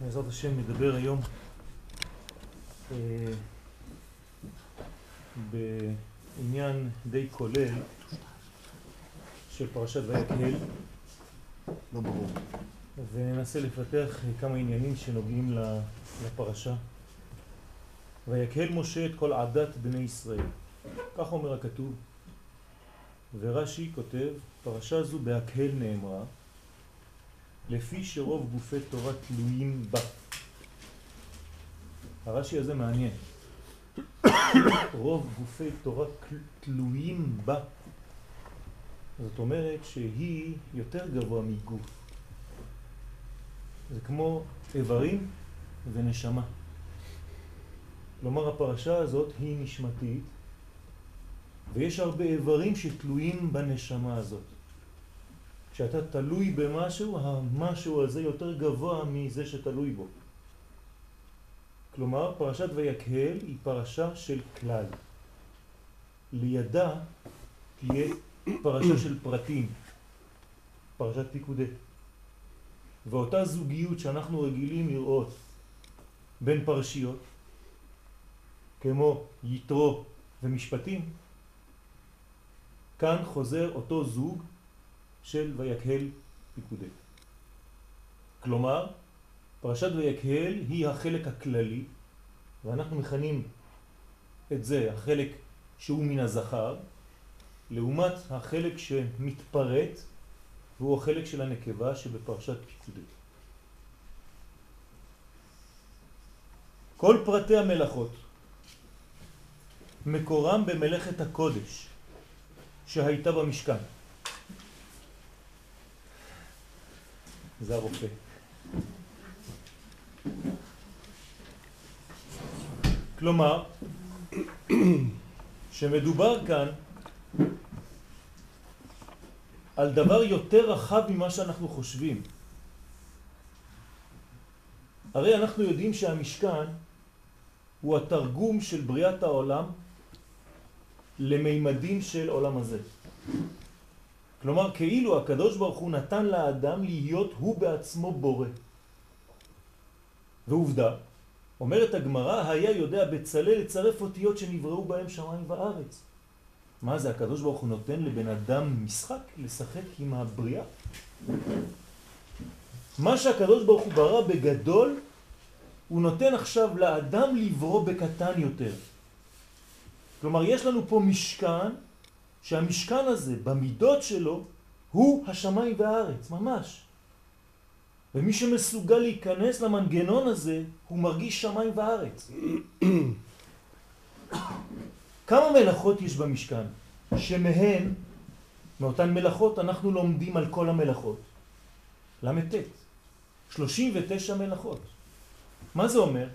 בעזרת השם נדבר היום אה, בעניין די כולל של פרשת ויקהל לא ברור. וננסה לפתח כמה עניינים שנוגעים לפרשה. ויקהל משה את כל עדת בני ישראל. כך אומר הכתוב. ורש"י כותב, פרשה זו בהקהל נאמרה, לפי שרוב גופי תורה תלויים בה. הרש"י הזה מעניין. רוב גופי תורה תלויים בה. זאת אומרת שהיא יותר גבוה מגוף. זה כמו איברים ונשמה. כלומר הפרשה הזאת היא נשמתית ויש הרבה איברים שתלויים בנשמה הזאת. כשאתה תלוי במשהו, המשהו הזה יותר גבוה מזה שתלוי בו. כלומר, פרשת ויקהל היא פרשה של כלל. לידה תהיה פרשה של פרטים, פרשת פיקודי. ואותה זוגיות שאנחנו רגילים לראות בין פרשיות, כמו יתרו ומשפטים, כאן חוזר אותו זוג של ויקהל פיקודי. כלומר, פרשת ויקהל היא החלק הכללי, ואנחנו מכנים את זה החלק שהוא מן הזכר, לעומת החלק שמתפרט, והוא החלק של הנקבה שבפרשת פיקודי. כל פרטי המלאכות מקורם במלאכת הקודש שהייתה במשכן. זה הרופא. כלומר, שמדובר כאן על דבר יותר רחב ממה שאנחנו חושבים. הרי אנחנו יודעים שהמשכן הוא התרגום של בריאת העולם למימדים של עולם הזה. כלומר, כאילו הקדוש ברוך הוא נתן לאדם להיות הוא בעצמו בורא. ועובדה, אומרת הגמרא, היה יודע בצלאל לצרף אותיות שנבראו בהם שמיים וארץ. מה זה, הקדוש ברוך הוא נותן לבן אדם משחק לשחק עם הבריאה? מה שהקדוש ברוך הוא ברא בגדול, הוא נותן עכשיו לאדם לברוא בקטן יותר. כלומר, יש לנו פה משכן, שהמשכן הזה, במידות שלו, הוא השמיים והארץ, ממש. ומי שמסוגל להיכנס למנגנון הזה, הוא מרגיש שמיים וארץ. כמה מלאכות יש במשכן? שמהן, מאותן מלאכות, אנחנו לומדים על כל המלאכות. ל"ט. 39 מלאכות. מה זה אומר?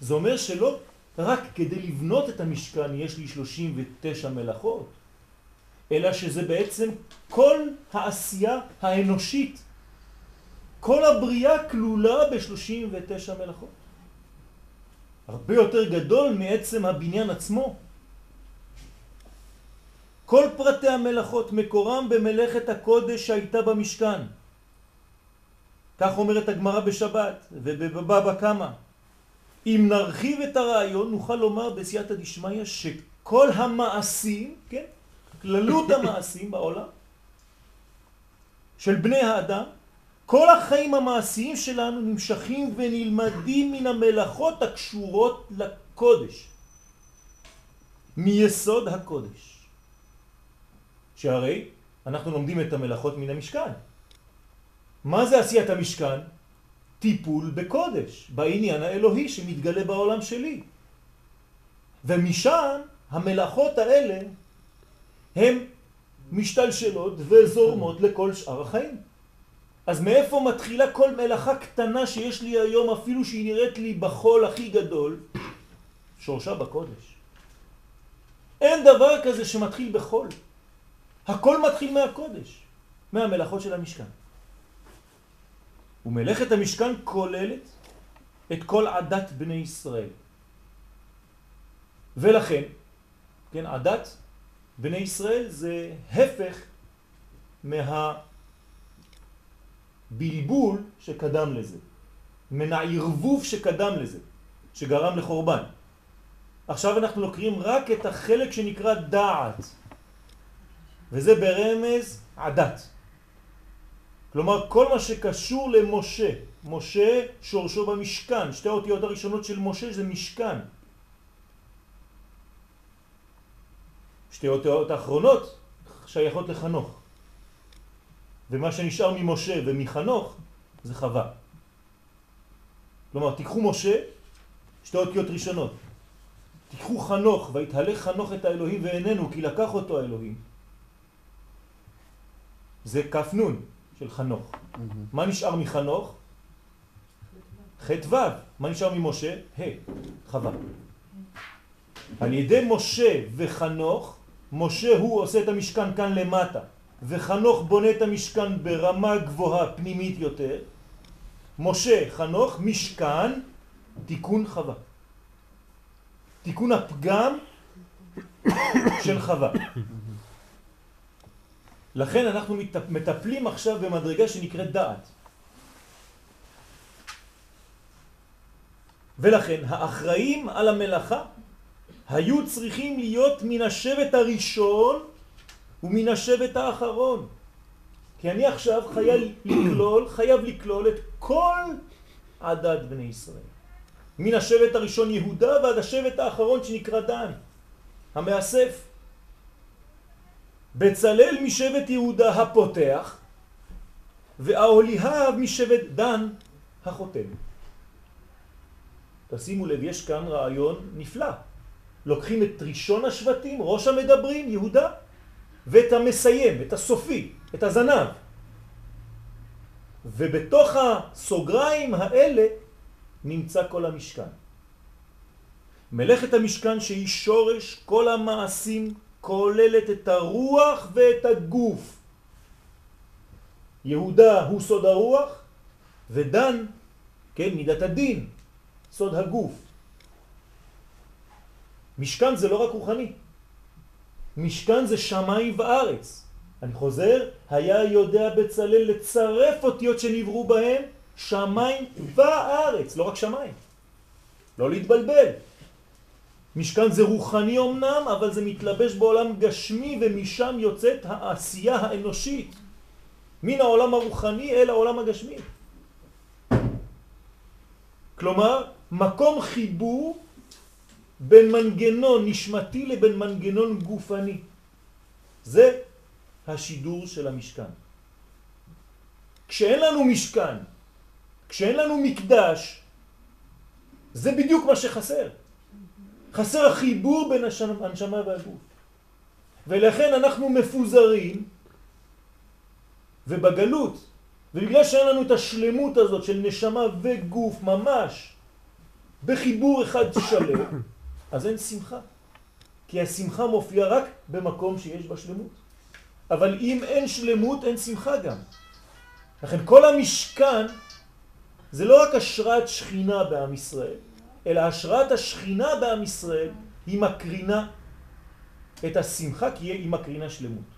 זה אומר שלא רק כדי לבנות את המשכן יש לי 39 מלאכות, אלא שזה בעצם כל העשייה האנושית, כל הבריאה כלולה ב-39 מלאכות. הרבה יותר גדול מעצם הבניין עצמו. כל פרטי המלאכות מקורם במלאכת הקודש שהייתה במשכן. כך אומרת הגמרא בשבת ובבבא קמא. אם נרחיב את הרעיון נוכל לומר בסייעתא דשמיא שכל המעשים, כן, כללות המעשים בעולם של בני האדם, כל החיים המעשיים שלנו נמשכים ונלמדים מן המלאכות הקשורות לקודש, מיסוד הקודש. שהרי אנחנו לומדים את המלאכות מן המשכן. מה זה עשיית המשכן? טיפול בקודש, בעניין האלוהי שמתגלה בעולם שלי. ומשם המלאכות האלה הן משתלשלות וזורמות לכל שאר החיים. אז מאיפה מתחילה כל מלאכה קטנה שיש לי היום, אפילו שהיא נראית לי בחול הכי גדול? שורשה בקודש. אין דבר כזה שמתחיל בחול. הכל מתחיל מהקודש, מהמלאכות של המשכן. ומלאכת המשכן כוללת את כל עדת בני ישראל. ולכן, כן, עדת בני ישראל זה הפך מהבלבול שקדם לזה, מן הערבוב שקדם לזה, שגרם לחורבן. עכשיו אנחנו לוקחים רק את החלק שנקרא דעת, וזה ברמז עדת. כלומר, כל מה שקשור למשה, משה שורשו במשכן, שתי האותיות הראשונות של משה זה משכן. שתי האותיות האחרונות שייכות לחנוך. ומה שנשאר ממשה ומחנוך זה חווה. כלומר, תיקחו משה, שתי אותיות ראשונות. תיקחו חנוך, והתהלך חנוך את האלוהים ואיננו, כי לקח אותו האלוהים. זה כף נון של חנוך. Mm-hmm. מה נשאר מחנוך? חטא ו'. מה נשאר ממשה? ה', חווה. על ידי משה וחנוך, משה הוא עושה את המשכן כאן למטה, וחנוך בונה את המשכן ברמה גבוהה פנימית יותר. משה, חנוך, משכן, תיקון חווה. תיקון הפגם של חווה. לכן אנחנו מטפלים עכשיו במדרגה שנקראת דעת. ולכן האחראים על המלאכה היו צריכים להיות מן השבט הראשון ומן השבט האחרון. כי אני עכשיו חייב לקלול, חייב לקלול את כל עדת בני ישראל. מן השבט הראשון יהודה ועד השבט האחרון שנקרא דן, המאסף. בצלל משבט יהודה הפותח, והאוליהב משבט דן החותם. תשימו לב, יש כאן רעיון נפלא. לוקחים את ראשון השבטים, ראש המדברים, יהודה, ואת המסיים, את הסופי, את הזנב. ובתוך הסוגריים האלה נמצא כל המשכן. מלאכת המשכן שהיא שורש כל המעשים כוללת את הרוח ואת הגוף. יהודה הוא סוד הרוח ודן, כן, מידת הדין, סוד הגוף. משכן זה לא רק רוחני, משכן זה שמיים וארץ. אני חוזר, היה יודע בצלל לצרף אותיות שנבראו בהם שמיים וארץ, לא רק שמיים. לא להתבלבל. משכן זה רוחני אמנם, אבל זה מתלבש בעולם גשמי ומשם יוצאת העשייה האנושית. מן העולם הרוחני אל העולם הגשמי. כלומר, מקום חיבור בין מנגנון נשמתי לבין מנגנון גופני. זה השידור של המשכן. כשאין לנו משכן, כשאין לנו מקדש, זה בדיוק מה שחסר. חסר החיבור בין הנשמה והגוף. ולכן אנחנו מפוזרים ובגלות, ובגלל שאין לנו את השלמות הזאת של נשמה וגוף ממש בחיבור אחד שלם, אז אין שמחה. כי השמחה מופיעה רק במקום שיש בה שלמות. אבל אם אין שלמות, אין שמחה גם. לכן כל המשכן זה לא רק השראת שכינה בעם ישראל, אלא השראת השכינה בעם ישראל היא מקרינה את השמחה כי היא מקרינה שלמות.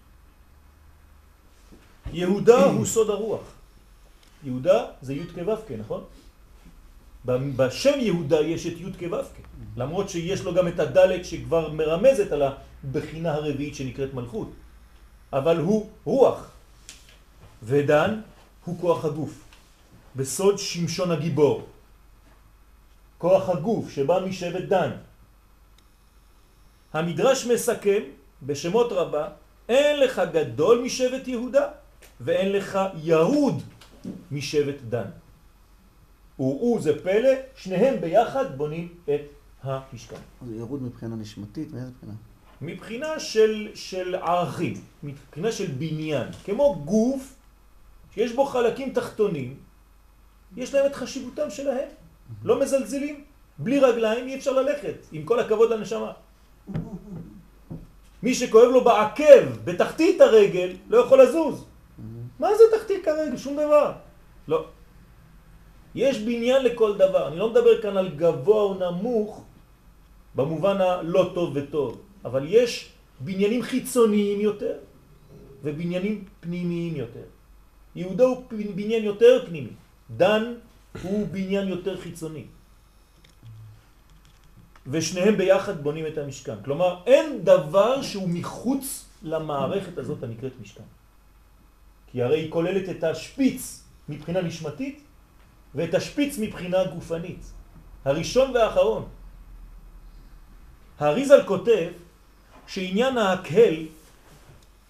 יהודה הוא סוד הרוח. יהודה זה י' כו' נכון? בשם יהודה יש את י' כו' למרות שיש לו גם את הדלת שכבר מרמזת על הבחינה הרביעית שנקראת מלכות. אבל הוא רוח. ודן הוא כוח הגוף. בסוד שמשון הגיבור. כוח הגוף שבא משבט דן. המדרש מסכם בשמות רבה, אין לך גדול משבט יהודה ואין לך יהוד משבט דן. וראו זה פלא, שניהם ביחד בונים את המשכן. זה ירוד מבחינה נשמתית, מאיזה מבחינה? מבחינה של, של ערכים, מבחינה של בניין. כמו גוף שיש בו חלקים תחתונים, יש להם את חשיבותם שלהם. לא מזלזלים. בלי רגליים אי אפשר ללכת, עם כל הכבוד לנשמה. מי שכואב לו בעקב, בתחתית הרגל, לא יכול לזוז. מה זה תחתית הרגל? שום דבר. לא. יש בניין לכל דבר. אני לא מדבר כאן על גבוה או נמוך במובן הלא טוב וטוב, אבל יש בניינים חיצוניים יותר ובניינים פנימיים יותר. יהודה הוא בניין יותר פנימי, דן הוא בניין יותר חיצוני. ושניהם ביחד בונים את המשכן. כלומר, אין דבר שהוא מחוץ למערכת הזאת הנקראת משכן. כי הרי היא כוללת את השפיץ מבחינה נשמתית ואת השפיץ מבחינה גופנית. הראשון והאחרון. האריזל כותב שעניין ההקהל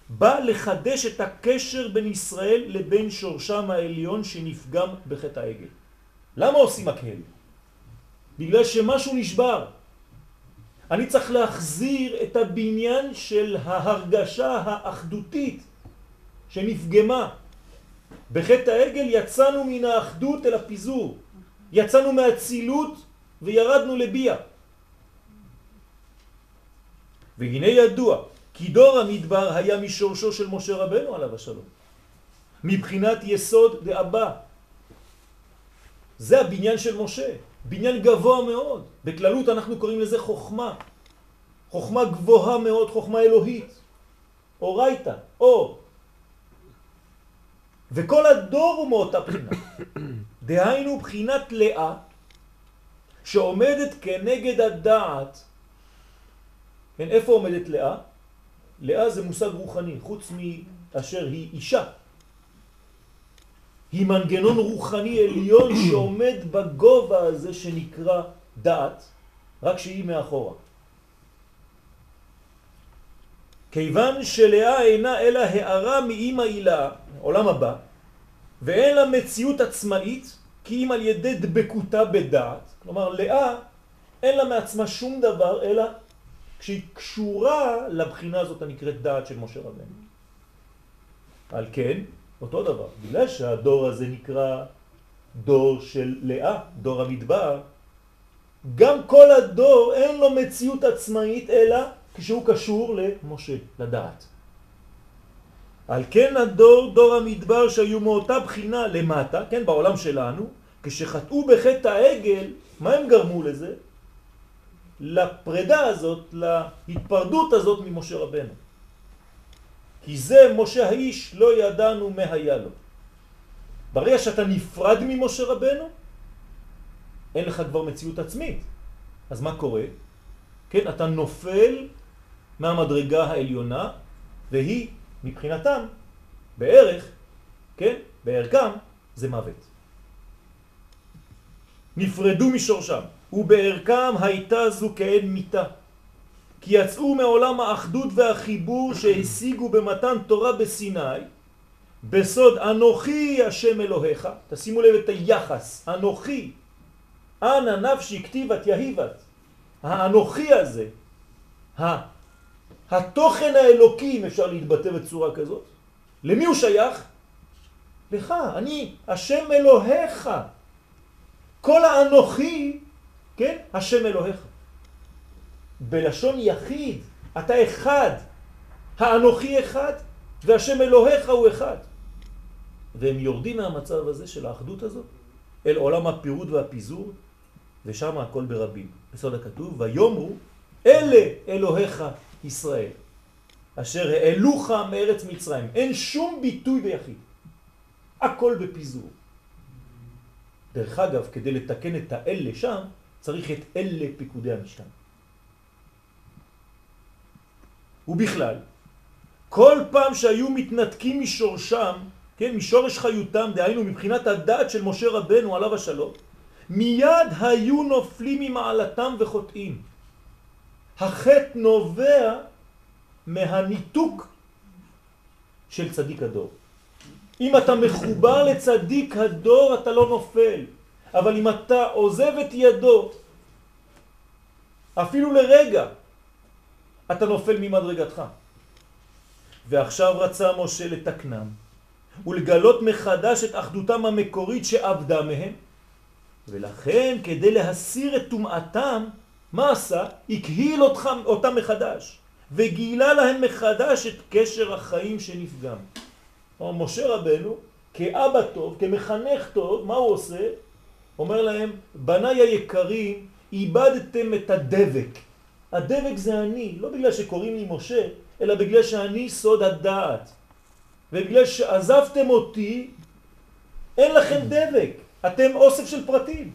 בא לחדש את הקשר בין ישראל לבין שורשם העליון שנפגם בחטא העגל. למה עושים הקהל? בגלל שמשהו נשבר. אני צריך להחזיר את הבניין של ההרגשה האחדותית שנפגמה. בחטא העגל יצאנו מן האחדות אל הפיזור. יצאנו מהצילות וירדנו לביאה. והנה ידוע כי דור המדבר היה משורשו של משה רבנו עליו השלום. מבחינת יסוד דאבא. זה הבניין של משה, בניין גבוה מאוד. בכללות אנחנו קוראים לזה חוכמה. חוכמה גבוהה מאוד, חוכמה אלוהית. אורייתא, אור. וכל הדור הוא מאותה בחינה. דהיינו בחינת לאה, שעומדת כנגד הדעת. כן, איפה עומדת לאה? לאה זה מושג רוחני, חוץ מאשר היא אישה. היא מנגנון רוחני עליון שעומד בגובה הזה שנקרא דעת, רק שהיא מאחורה. כיוון שלאה אינה אלא הערה מאימא הילה, עולם הבא, ואין לה מציאות עצמאית, כי אם על ידי דבקותה בדעת, כלומר לאה אין לה מעצמה שום דבר, אלא כשהיא קשורה לבחינה הזאת הנקראת דעת של משה רבנו. על כן, אותו דבר, בגלל שהדור הזה נקרא דור של לאה, דור המדבר, גם כל הדור אין לו מציאות עצמאית אלא כשהוא קשור למשה, לדעת. על כן הדור, דור המדבר שהיו מאותה בחינה למטה, כן, בעולם שלנו, כשחטאו בחטא העגל, מה הם גרמו לזה? לפרידה הזאת, להתפרדות הזאת ממשה רבנו. כי זה משה האיש לא ידענו מה היה לו. ברגע שאתה נפרד ממשה רבנו, אין לך כבר מציאות עצמית. אז מה קורה? כן, אתה נופל מהמדרגה העליונה, והיא מבחינתם, בערך, כן, בערכם, זה מוות. נפרדו משורשם, ובערכם הייתה זו כאין מיטה. כי יצאו מעולם האחדות והחיבור שהשיגו במתן תורה בסיני, בסוד אנוכי השם אלוהיך, תשימו לב את היחס, אנוכי, אנא נפשי כתיבת יהיבת, האנוכי הזה, התוכן האלוקי, אם אפשר להתבטא בצורה כזאת, למי הוא שייך? לך, אני, השם אלוהיך. כל האנוכי, כן, השם אלוהיך. בלשון יחיד, אתה אחד, האנוכי אחד, והשם אלוהיך הוא אחד. והם יורדים מהמצב הזה של האחדות הזאת אל עולם הפירוד והפיזור, ושם הכל ברבים. בסוד הכתוב, ויאמרו, אלה אלוהיך ישראל, אשר העלוך מארץ מצרים. אין שום ביטוי ביחיד. הכל בפיזור. דרך אגב, כדי לתקן את האלה שם, צריך את אלה פיקודי המשכן. ובכלל, כל פעם שהיו מתנתקים משורשם, כן, משורש חיותם, דהיינו מבחינת הדעת של משה רבנו עליו השלום, מיד היו נופלים ממעלתם וחוטאים. החטא נובע מהניתוק של צדיק הדור. אם אתה מחובר לצדיק הדור אתה לא נופל, אבל אם אתה עוזב את ידו, אפילו לרגע, אתה נופל ממדרגתך. ועכשיו רצה משה לתקנם ולגלות מחדש את אחדותם המקורית שעבדה מהם, ולכן כדי להסיר את טומאתם, מה עשה? הקהיל אותם, אותם מחדש, וגילה להם מחדש את קשר החיים שנפגם. משה רבנו, כאבא טוב, כמחנך טוב, מה הוא עושה? אומר להם, בניי היקרים, איבדתם את הדבק. הדבק זה אני, לא בגלל שקוראים לי משה, אלא בגלל שאני סוד הדעת. ובגלל שעזבתם אותי, אין לכם דבק. אתם אוסף של פרטים.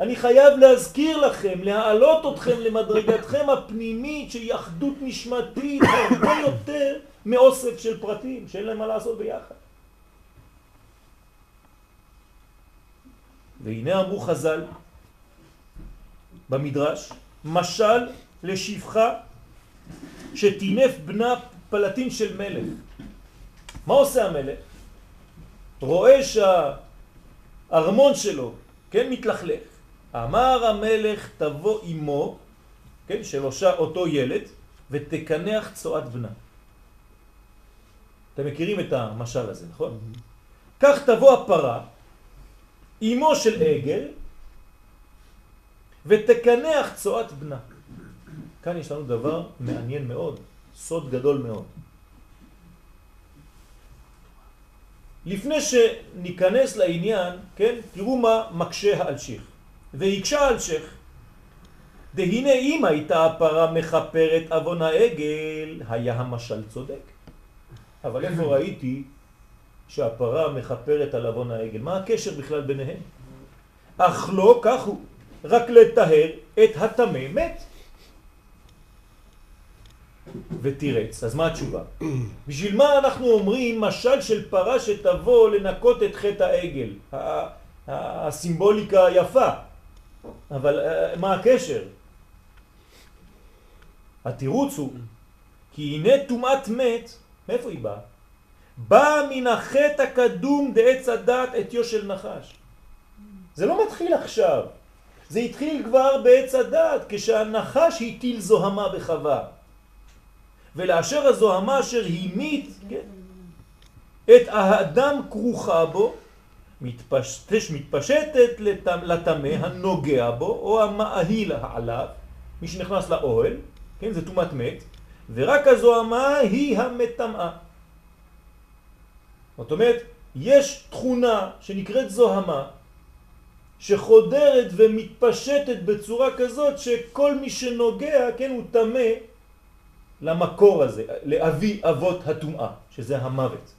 אני חייב להזכיר לכם, להעלות אתכם למדרגתכם הפנימית שהיא אחדות נשמתית הרבה יותר מאוסף של פרטים שאין להם מה לעשות ביחד. והנה אמרו חז"ל במדרש, משל לשפחה שטינף בנה פלטין של מלך. מה עושה המלך? רואה שהארמון שלו, כן, מתלכלך. אמר המלך תבוא אמו, כן, של אותו ילד, ותקנח צועת בנה. אתם מכירים את המשל הזה, נכון? Mm -hmm. כך תבוא הפרה, אמו של עגל, ותקנח צועת בנה. כאן יש לנו דבר מעניין מאוד, סוד גדול מאוד. לפני שניכנס לעניין, כן, תראו מה מקשה האלשיך. והקשה האלשיך, דהנה אם הייתה הפרה מחפרת אבון העגל, היה המשל צודק. אבל איפה ראיתי שהפרה מחפרת על אבון העגל? מה הקשר בכלל ביניהם? אך לא כך הוא, רק לטהר את התמה מת. ותירץ. אז מה התשובה? בשביל מה אנחנו אומרים משל של פרה שתבוא לנקות את חטא העגל? הסימבוליקה יפה, אבל אה, מה הקשר? התירוץ הוא, כי הנה טומאת מת, מאיפה היא באה? באה מן החטא הקדום דעץ הדת את יו של נחש. זה לא מתחיל עכשיו, זה התחיל כבר בעץ הדת, כשהנחש הטיל זוהמה בחווה. ולאשר הזוהמה אשר המית כן, את האדם כרוכה בו, מתפשטש, מתפשטת לטמא הנוגע בו, או המאהיל עליו, מי שנכנס לאוהל, כן, זה תומת מת, ורק הזוהמה היא המטמאה. זאת אומרת, יש תכונה שנקראת זוהמה, שחודרת ומתפשטת בצורה כזאת שכל מי שנוגע, כן, הוא תמה למקור הזה, לאבי אבות הטומאה, שזה המוות.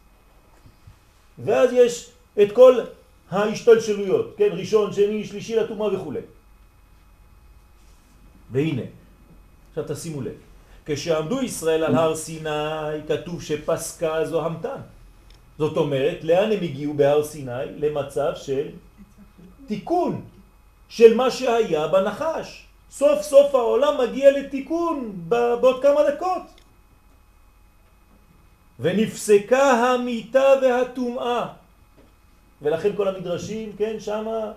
ואז יש את כל ההשתלשלויות, כן, ראשון, שני, שלישי לטומאה וכו'. והנה, עכשיו תשימו לב, כשעמדו ישראל על הר סיני, כתוב שפסקה זו המתן. זאת אומרת, לאן הם הגיעו בהר סיני? למצב של תיקון של מה שהיה בנחש. סוף סוף העולם מגיע לתיקון בעוד כמה דקות. ונפסקה המיטה והטומאה. ולכן כל המדרשים, כן, שמה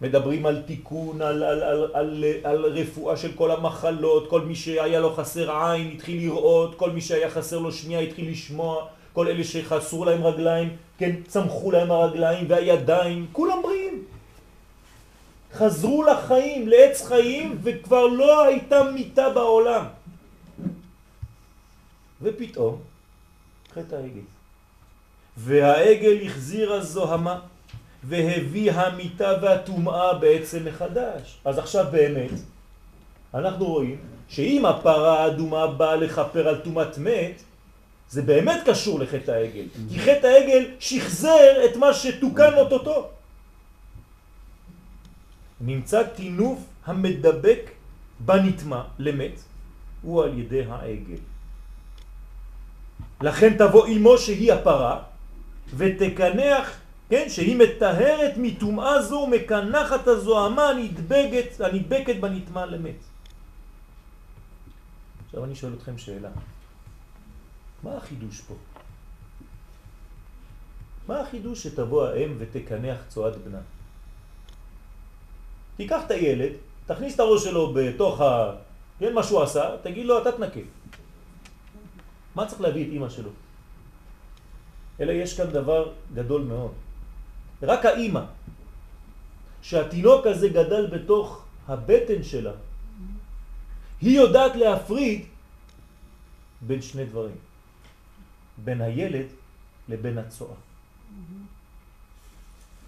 מדברים על תיקון, על, על, על, על, על רפואה של כל המחלות, כל מי שהיה לו חסר עין התחיל לראות, כל מי שהיה חסר לו שמיעה התחיל לשמוע, כל אלה שחסרו להם רגליים, כן, צמחו להם הרגליים והידיים, כולם בריאים. חזרו לחיים, לעץ חיים, וכבר לא הייתה מיטה בעולם. ופתאום, חטא העגל. והעגל החזיר הזוהמה, והביא המיטה והטומאה בעצם מחדש. אז עכשיו באמת, אנחנו רואים שאם הפרה האדומה באה לחפר על טומאת מת, זה באמת קשור לחטא העגל. כי חטא העגל שחזר את מה שתוקן אותו. נמצא תינוף המדבק בנטמע למת, הוא על ידי העגל. לכן תבוא אמו שהיא הפרה, ותקנח, כן, שהיא מטהרת מטומאה זו ומקנחת הזוהמה הנדבקת, הנדבקת בנטמע למת. עכשיו אני שואל אתכם שאלה. מה החידוש פה? מה החידוש שתבוא האם ותקנח צועד בנה? תיקח את הילד, תכניס את הראש שלו בתוך ה... כן, מה שהוא עשה, תגיד לו, אתה תנקה. מה צריך להביא את אמא שלו? אלא יש כאן דבר גדול מאוד. רק האמא, שהתינוק הזה גדל בתוך הבטן שלה, היא יודעת להפריד בין שני דברים, בין הילד לבין הצועה.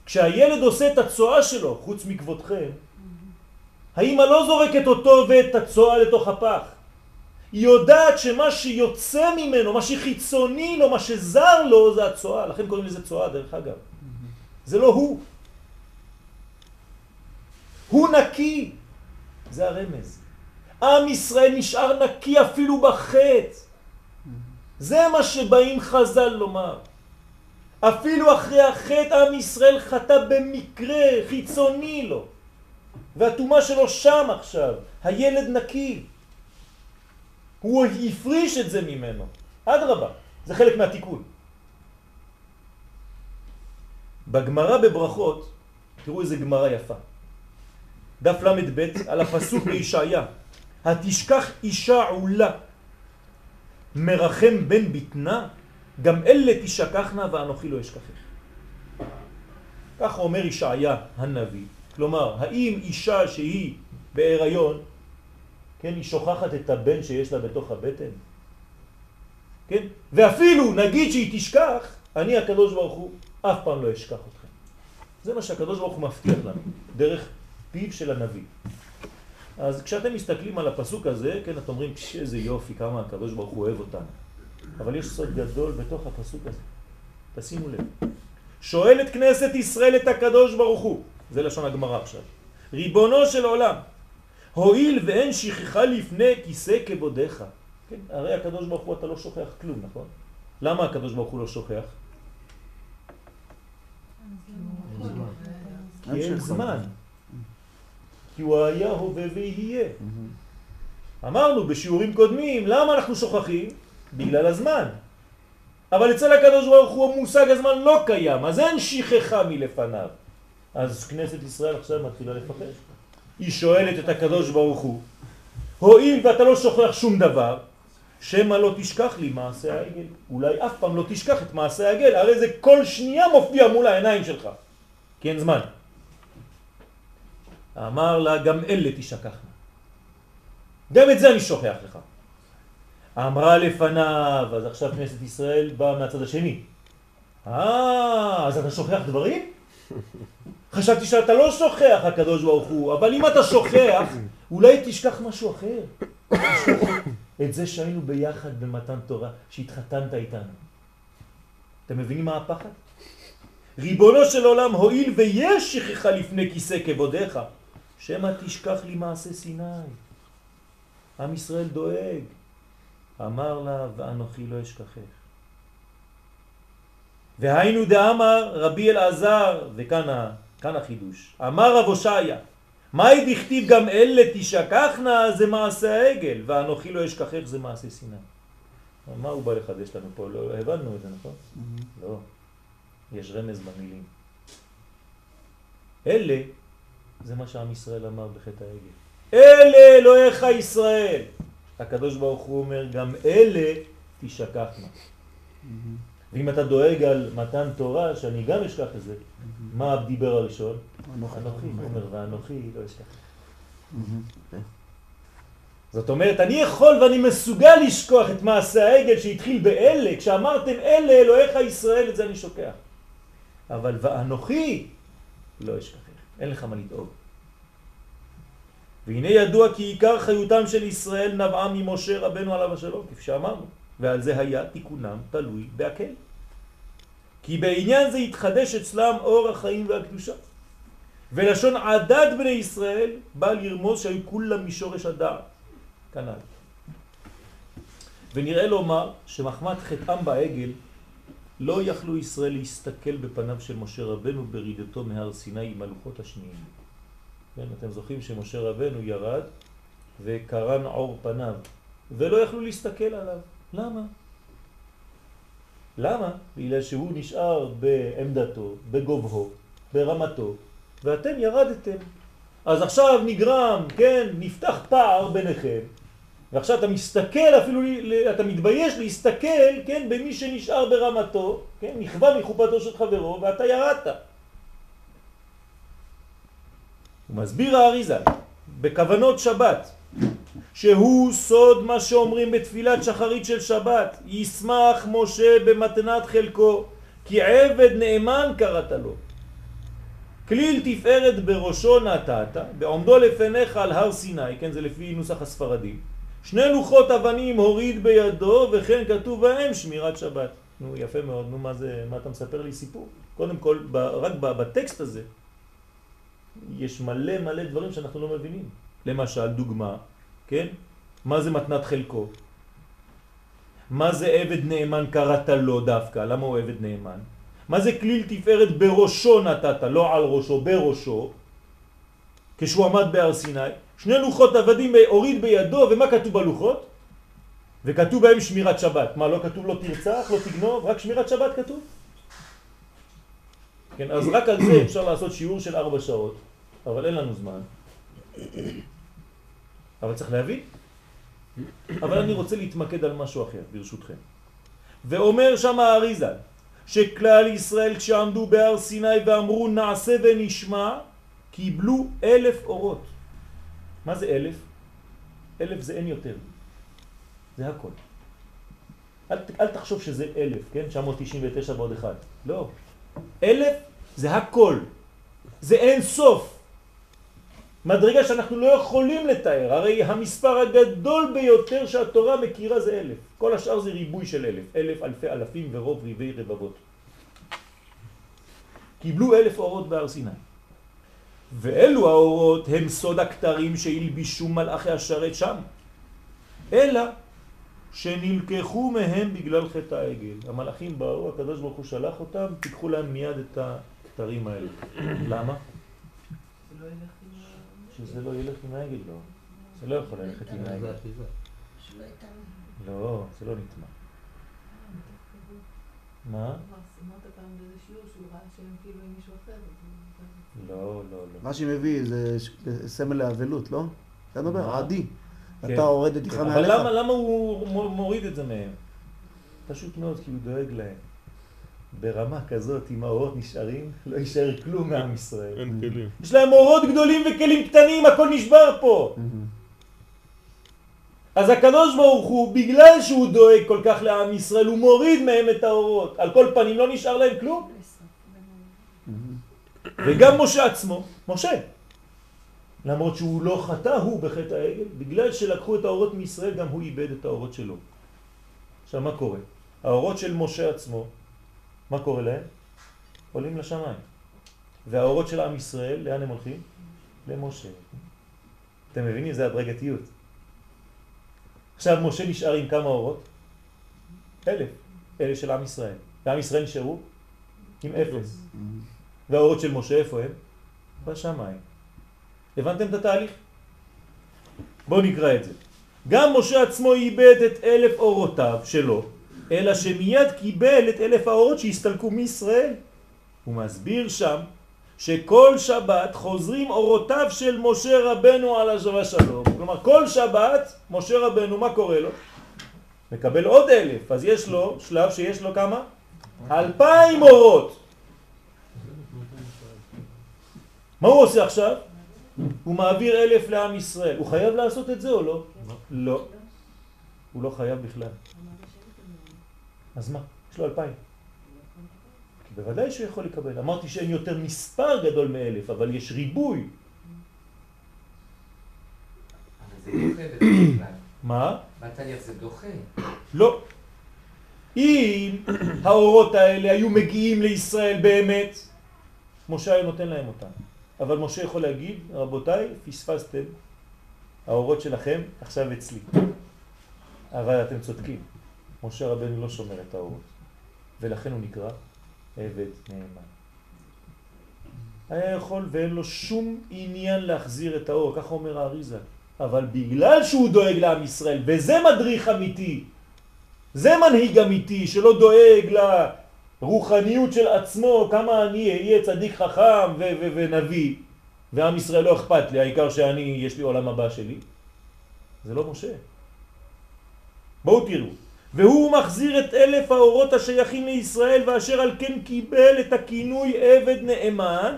כשהילד עושה את הצועה שלו, חוץ מכבודכם, האמא לא זורקת אותו ואת הצועה לתוך הפח. היא יודעת שמה שיוצא ממנו, מה שחיצוני לו, מה שזר לו, זה הצועה. לכן קוראים לזה צועה, דרך אגב. זה לא הוא. הוא נקי. זה הרמז. עם ישראל נשאר נקי אפילו בחטא. זה מה שבאים חז"ל לומר. אפילו אחרי החטא עם ישראל חטא במקרה חיצוני לו. והתומה שלו שם עכשיו. הילד נקי. הוא הפריש את זה ממנו. אדרבה, זה חלק מהתיקון. בגמרא בברכות, תראו איזה גמרא יפה. דף ל"ב על הפסוק בישעיה, התשכח אישה עולה מרחם בן ביטנה, גם אלה תשכחנה ואנוכי לא אשכחך. כך אומר ישעיה הנביא. כלומר, האם אישה שהיא בהיריון, כן, היא שוכחת את הבן שיש לה בתוך הבטן? כן? ואפילו נגיד שהיא תשכח, אני הקדוש ברוך הוא אף פעם לא אשכח אתכם. זה מה שהקדוש ברוך הוא מבטיח לנו, דרך פיו של הנביא. אז כשאתם מסתכלים על הפסוק הזה, כן, אתם אומרים, איזה יופי, כמה הקדוש ברוך הוא אוהב אותנו. אבל יש סוד גדול בתוך הפסוק הזה. תשימו לב. שואלת כנסת ישראל את הקדוש ברוך הוא, זה לשון הגמרא עכשיו, ריבונו של עולם, הואיל ואין שכחה לפני כיסא כבודיך. כן, הרי הקדוש ברוך הוא אתה לא שוכח כלום, נכון? למה הקדוש ברוך הוא לא שוכח? כי אין זמן. כי הוא היה, הווה ויהיה. אמרנו בשיעורים קודמים, למה אנחנו שוכחים? בגלל הזמן. אבל אצל הקדוש ברוך הוא המושג הזמן לא קיים, אז אין שכחה מלפניו. אז כנסת ישראל עכשיו מתחילה לפחד. היא שואלת את הקדוש ברוך הוא, הואיל ואתה לא שוכח שום דבר, שמא לא תשכח לי מעשה העגל. אולי אף פעם לא תשכח את מעשה העגל, הרי זה כל שנייה מופיע מול העיניים שלך, כי אין זמן. אמר לה, גם אלה תשכחנה. גם את זה אני שוכח לך. אמרה לפניו, אז עכשיו כנסת ישראל באה מהצד השני. אה, אז אתה שוכח דברים? חשבתי שאתה לא שוכח, הקדוש ברוך הוא, אבל אם אתה שוכח, אולי תשכח משהו אחר. את זה שהיינו ביחד במתן תורה, שהתחתנת איתנו. אתם מבינים מה הפחד? ריבונו של עולם, הואיל ויש שכחה לפני כיסא כבודיך, שמא תשכח לי מעשה סיני. עם ישראל דואג. אמר לה, ואנוכי לא אשכחך. והיינו דאמר רבי אלעזר, וכאן כאן החידוש, אמר רב הושעיה, מהי דכתיב גם אלה תשכחנה זה מעשה העגל, ואנוכי לא אשכחך זה מעשה סיני. מה הוא בא לחדש לנו פה? לא הבנו את זה, נכון? Mm-hmm. לא. יש רמז במילים. אלה, זה מה שעם ישראל אמר בחטא העגל. אלה אלוהיך ישראל. הקדוש ברוך הוא אומר, גם אלה תשכחנה. ואם אתה דואג על מתן תורה, שאני גם אשכח את זה, מה דיבר הראשון? אנוכי, אומר, ואנוכי לא אשכח. זאת אומרת, אני יכול ואני מסוגל לשכוח את מעשה העגל שהתחיל באלה, כשאמרתם אלה אלוהיך ישראל, את זה אני שוכח. אבל ואנוכי לא אשכח, אין לך מה לדאוג. והנה ידוע כי עיקר חיותם של ישראל נבעה ממשה רבנו עליו השלום, כפי שאמרנו, ועל זה היה תיקונם תלוי בהקל. כי בעניין זה התחדש אצלם אור החיים והקדושה. ולשון עדת בני ישראל בא לרמוז שהיו כולם משורש הדעת, כנ"ל. ונראה לומר שמחמת חטאם בעגל לא יכלו ישראל להסתכל בפניו של משה רבנו ברידתו מהר סיני עם הלוחות השניים. כן, אתם זוכרים שמשה רבנו ירד וקרן עור פניו ולא יכלו להסתכל עליו. למה? למה? בגלל שהוא נשאר בעמדתו, בגובהו, ברמתו, ואתם ירדתם. אז עכשיו נגרם, כן, נפתח פער ביניכם, ועכשיו אתה מסתכל אפילו, אתה מתבייש להסתכל, כן, במי שנשאר ברמתו, כן, נכווה מחופתו של חברו, ואתה ירדת. הוא מסביר האריזה, בכוונות שבת, שהוא סוד מה שאומרים בתפילת שחרית של שבת, ישמח משה במתנת חלקו, כי עבד נאמן קראת לו. כליל תפארת בראשו נתת, בעומדו לפניך על הר סיני, כן, זה לפי נוסח הספרדים. שני לוחות אבנים הוריד בידו, וכן כתוב בהם שמירת שבת. נו, יפה מאוד, נו, מה זה, מה אתה מספר לי סיפור? קודם כל, ב, רק ב, בטקסט הזה, יש מלא מלא דברים שאנחנו לא מבינים. למשל, דוגמה, כן? מה זה מתנת חלקו? מה זה עבד נאמן קראת לו דווקא? למה הוא עבד נאמן? מה זה כליל תפארת בראשו נתת, לא על ראשו, בראשו, כשהוא עמד בהר סיני? שני לוחות עבדים הוריד בידו, ומה כתוב בלוחות? וכתוב בהם שמירת שבת. מה, לא כתוב לא תרצח, לא תגנוב, רק שמירת שבת כתוב? כן, אז רק על זה אפשר לעשות שיעור של ארבע שעות, אבל אין לנו זמן. אבל צריך להבין. אבל אני רוצה להתמקד על משהו אחר, ברשותכם. ואומר שם האריזה, שכלל ישראל כשעמדו בהר סיני ואמרו נעשה ונשמע, קיבלו אלף אורות. מה זה אלף? אלף זה אין יותר. זה הכל. אל, אל תחשוב שזה אלף, כן? 999 ועוד אחד. לא. אלף זה הכל. זה אין סוף. מדרגה שאנחנו לא יכולים לתאר. הרי המספר הגדול ביותר שהתורה מכירה זה אלף. כל השאר זה ריבוי של אלף. אלף, אלפי, אלפים ורוב ריבי רבבות. קיבלו אלף אורות בהר סיני. ואלו האורות הם סוד הכתרים שהלבישו מלאכי השרת שם. אלא שנלקחו מהם בגלל חטא העגל. המלאכים באו, הקדוש ברוך הוא שלח אותם, תיקחו להם מיד את הכתרים האלה. למה? שזה לא ילך עם העגל, לא. זה לא יכול ללכת עם העגל. לא, זה לא נטמע. מה? לא, לא, לא. מה שמביא זה סמל לאבלות, לא? אתה מדבר, עדי. כן. אתה הורד את איתך מעליך. אבל למה הוא מוריד את זה מהם? פשוט מאוד, כי הוא דואג להם. ברמה כזאת, אם האורות נשארים, לא יישאר כלום מעם ישראל. אין כלים. יש להם אורות גדולים וכלים קטנים, הכל נשבר פה. אז הקדוש ברוך הוא, בגלל שהוא דואג כל כך לעם ישראל, הוא מוריד מהם את האורות. על כל פנים לא נשאר להם כלום. וגם משה עצמו, משה, למרות שהוא לא חטא הוא בחטא העגל, בגלל שלקחו את האורות מישראל גם הוא איבד את האורות שלו. עכשיו מה קורה? האורות של משה עצמו, מה קורה להם? עולים לשמיים. והאורות של עם ישראל, לאן הם הולכים? למשה. אתם מבינים? זה הדרגתיות. עכשיו משה נשאר עם כמה אורות? אלף. אלה של עם ישראל. ועם ישראל נשארו עם אפס. והאורות של משה איפה הם? בשמיים. הבנתם את התהליך? בואו נקרא את זה. גם משה עצמו איבד את אלף אורותיו שלו, אלא שמיד קיבל את אלף האורות שהסתלקו מישראל. הוא מסביר שם שכל שבת חוזרים אורותיו של משה רבנו על השווה שלום. כלומר, כל שבת, משה רבנו, מה קורה לו? מקבל עוד אלף, אז יש לו שלב שיש לו כמה? אלפיים אורות. מה הוא עושה עכשיו? הוא מעביר אלף לעם ישראל. הוא חייב לעשות את זה או לא? לא. הוא לא חייב בכלל. אז מה? יש לו אלפיים. בוודאי שהוא יכול לקבל. אמרתי שאין יותר מספר גדול מאלף, אבל יש ריבוי. מה? בתהליך זה דוחה. לא. אם האורות האלה היו מגיעים לישראל באמת, משה היה נותן להם אותם. אבל משה יכול להגיד, רבותיי, פספסתם, האורות שלכם עכשיו אצלי. אבל אתם צודקים, משה רבנו לא שומר את האורות, ולכן הוא נקרא עבד נאמן. היה יכול ואין לו שום עניין להחזיר את האור, ככה אומר האריזה. אבל בגלל שהוא דואג לעם ישראל, וזה מדריך אמיתי, זה מנהיג אמיתי שלא דואג רוחניות של עצמו, כמה אני אהיה צדיק חכם ו- ו- ונביא, ועם ישראל לא אכפת לי, העיקר שאני, יש לי עולם הבא שלי. זה לא משה. בואו תראו. והוא מחזיר את אלף האורות השייכים לישראל, ואשר על כן קיבל את הכינוי עבד נאמן,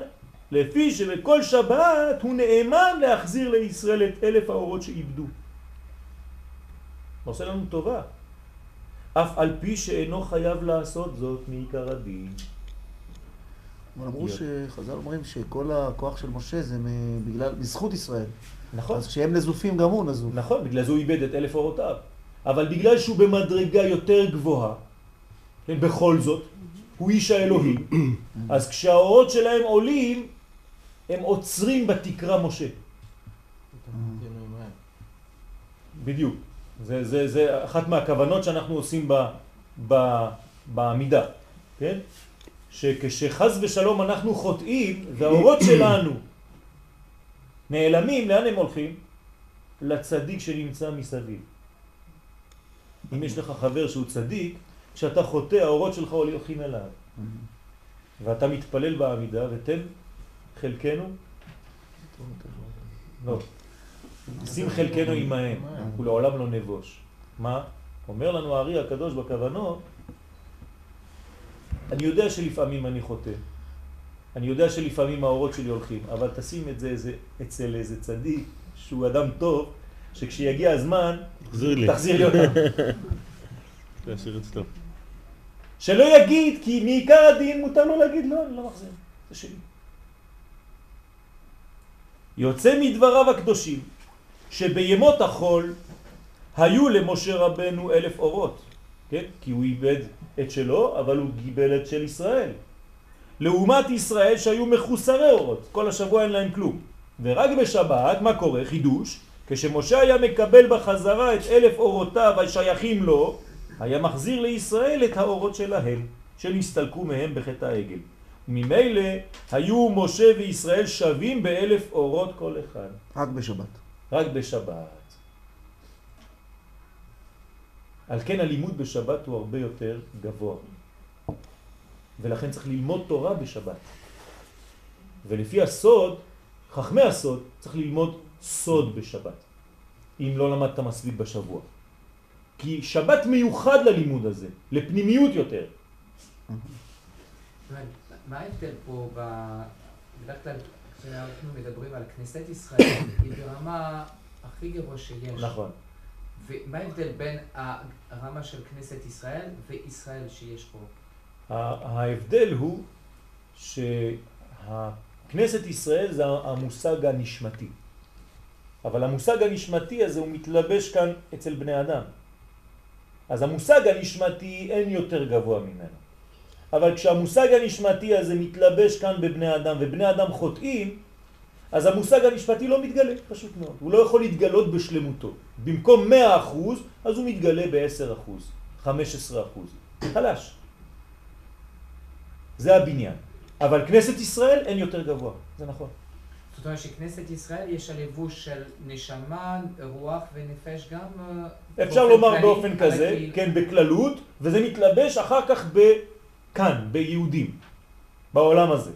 לפי שבכל שבת הוא נאמן להחזיר לישראל את אלף האורות שאיבדו. עושה לנו טובה. אף על פי שאינו חייב לעשות זאת מעיקר הדין. אבל אמרו שחז"ל אומרים שכל הכוח של משה זה בגלל, בזכות ישראל. נכון. אז כשהם נזופים גם הוא נזוף. נכון, בגלל זה הוא איבד את אלף אורותיו. אבל בגלל שהוא במדרגה יותר גבוהה, כן, בכל זאת, הוא איש האלוהים, אז כשהאורות שלהם עולים, הם עוצרים בתקרה משה. בדיוק. זה, זה, זה אחת מהכוונות שאנחנו עושים ב, ב, בעמידה, כן? שכשחז ושלום אנחנו חוטאים והאורות שלנו נעלמים, לאן הם הולכים? לצדיק שנמצא מסביב. אם יש לך חבר שהוא צדיק, כשאתה חוטא האורות שלך הולכים אליו. ואתה מתפלל בעמידה ותן חלקנו, לא, שים חלקנו עמהם, ולעולם לא נבוש. מה? אומר לנו הארי הקדוש בכוונות, אני יודע שלפעמים אני חוטא, אני יודע שלפעמים האורות שלי הולכים, אבל תשים את זה איזה, אצל איזה צדיק שהוא אדם טוב, שכשיגיע הזמן, תחזיר לי. תחזיר לי אותם. להשאיר אצלו. שלא יגיד, כי מעיקר הדין מותר לו להגיד, לא, אני לא מחזיר, זה שלי. יוצא מדבריו הקדושים, שבימות החול היו למשה רבנו אלף אורות, כן? כי הוא איבד את שלו, אבל הוא גיבל את של ישראל. לעומת ישראל שהיו מחוסרי אורות, כל השבוע אין להם כלום. ורק בשבת, מה קורה? חידוש, כשמשה היה מקבל בחזרה את אלף אורותיו השייכים לו, היה מחזיר לישראל את האורות שלהם, שנסתלקו מהם בחטא העגל. ממילא היו משה וישראל שווים באלף אורות כל אחד. רק בשבת. רק בשבת. על כן הלימוד בשבת הוא הרבה יותר גבוה. ולכן צריך ללמוד תורה בשבת. ולפי הסוד, חכמי הסוד, צריך ללמוד סוד בשבת, אם לא למדת מספיק בשבוע. כי שבת מיוחד ללימוד הזה, לפנימיות יותר. מה ההבדל פה, בדרך כלל כשאנחנו מדברים על כנסת ישראל, היא ברמה הכי גבוה שיש. נכון. ומה ההבדל בין הרמה של כנסת ישראל וישראל שיש פה? ההבדל הוא שהכנסת ישראל זה המושג הנשמתי. אבל המושג הנשמתי הזה הוא מתלבש כאן אצל בני אדם. אז המושג הנשמתי אין יותר גבוה ממנו. אבל כשהמושג הנשמתי הזה מתלבש כאן בבני אדם ובני אדם חוטאים, אז המושג הנשמתי לא מתגלה, פשוט מאוד. הוא לא יכול להתגלות בשלמותו. במקום 100%, אז הוא מתגלה ב-10%, 15%. חלש. זה הבניין. אבל כנסת ישראל אין יותר גבוה, זה נכון. זאת אומרת שכנסת ישראל יש הלבוש של נשמה, רוח ונפש גם... אה, אפשר לומר באופן כזה. כן, בכללות, וזה מתלבש אחר כך בכאן, ביהודים, בעולם הזה,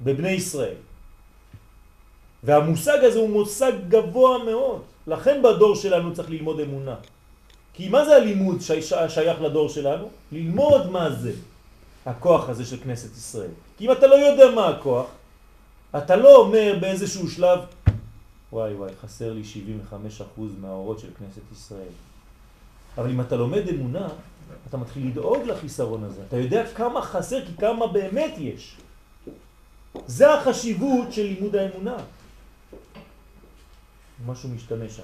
בבני ישראל. והמושג הזה הוא מושג גבוה מאוד, לכן בדור שלנו צריך ללמוד אמונה. כי מה זה הלימוד שייך לדור שלנו? ללמוד מה זה הכוח הזה של כנסת ישראל. כי אם אתה לא יודע מה הכוח, אתה לא אומר באיזשהו שלב, וואי וואי, חסר לי 75% מהאורות של כנסת ישראל. אבל אם אתה לומד אמונה, אתה מתחיל לדאוג לחיסרון הזה. אתה יודע כמה חסר, כי כמה באמת יש. זה החשיבות של לימוד האמונה. משהו משתנה שם,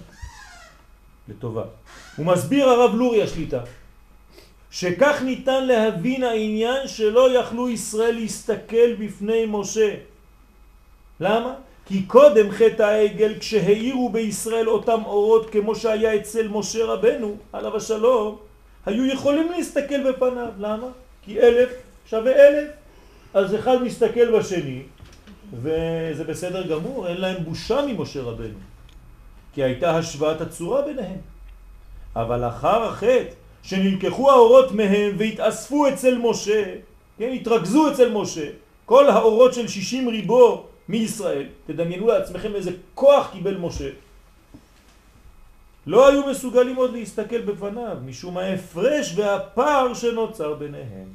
לטובה. הוא מסביר הרב לורי השליטה, שכך ניתן להבין העניין שלא יכלו ישראל להסתכל בפני משה. למה? כי קודם חטא העגל כשהאירו בישראל אותם אורות כמו שהיה אצל משה רבנו, עליו השלום, היו יכולים להסתכל בפניו. למה? כי אלף שווה אלף. אז אחד מסתכל בשני, וזה בסדר גמור, אין להם בושה ממשה רבנו. כי הייתה השוואת הצורה ביניהם. אבל אחר החטא, שנלקחו האורות מהם והתאספו אצל משה, כן, התרכזו אצל משה, כל האורות של שישים ריבו מישראל, תדמיינו לעצמכם איזה כוח קיבל משה, לא היו מסוגלים עוד להסתכל בפניו, משום ההפרש והפער שנוצר ביניהם.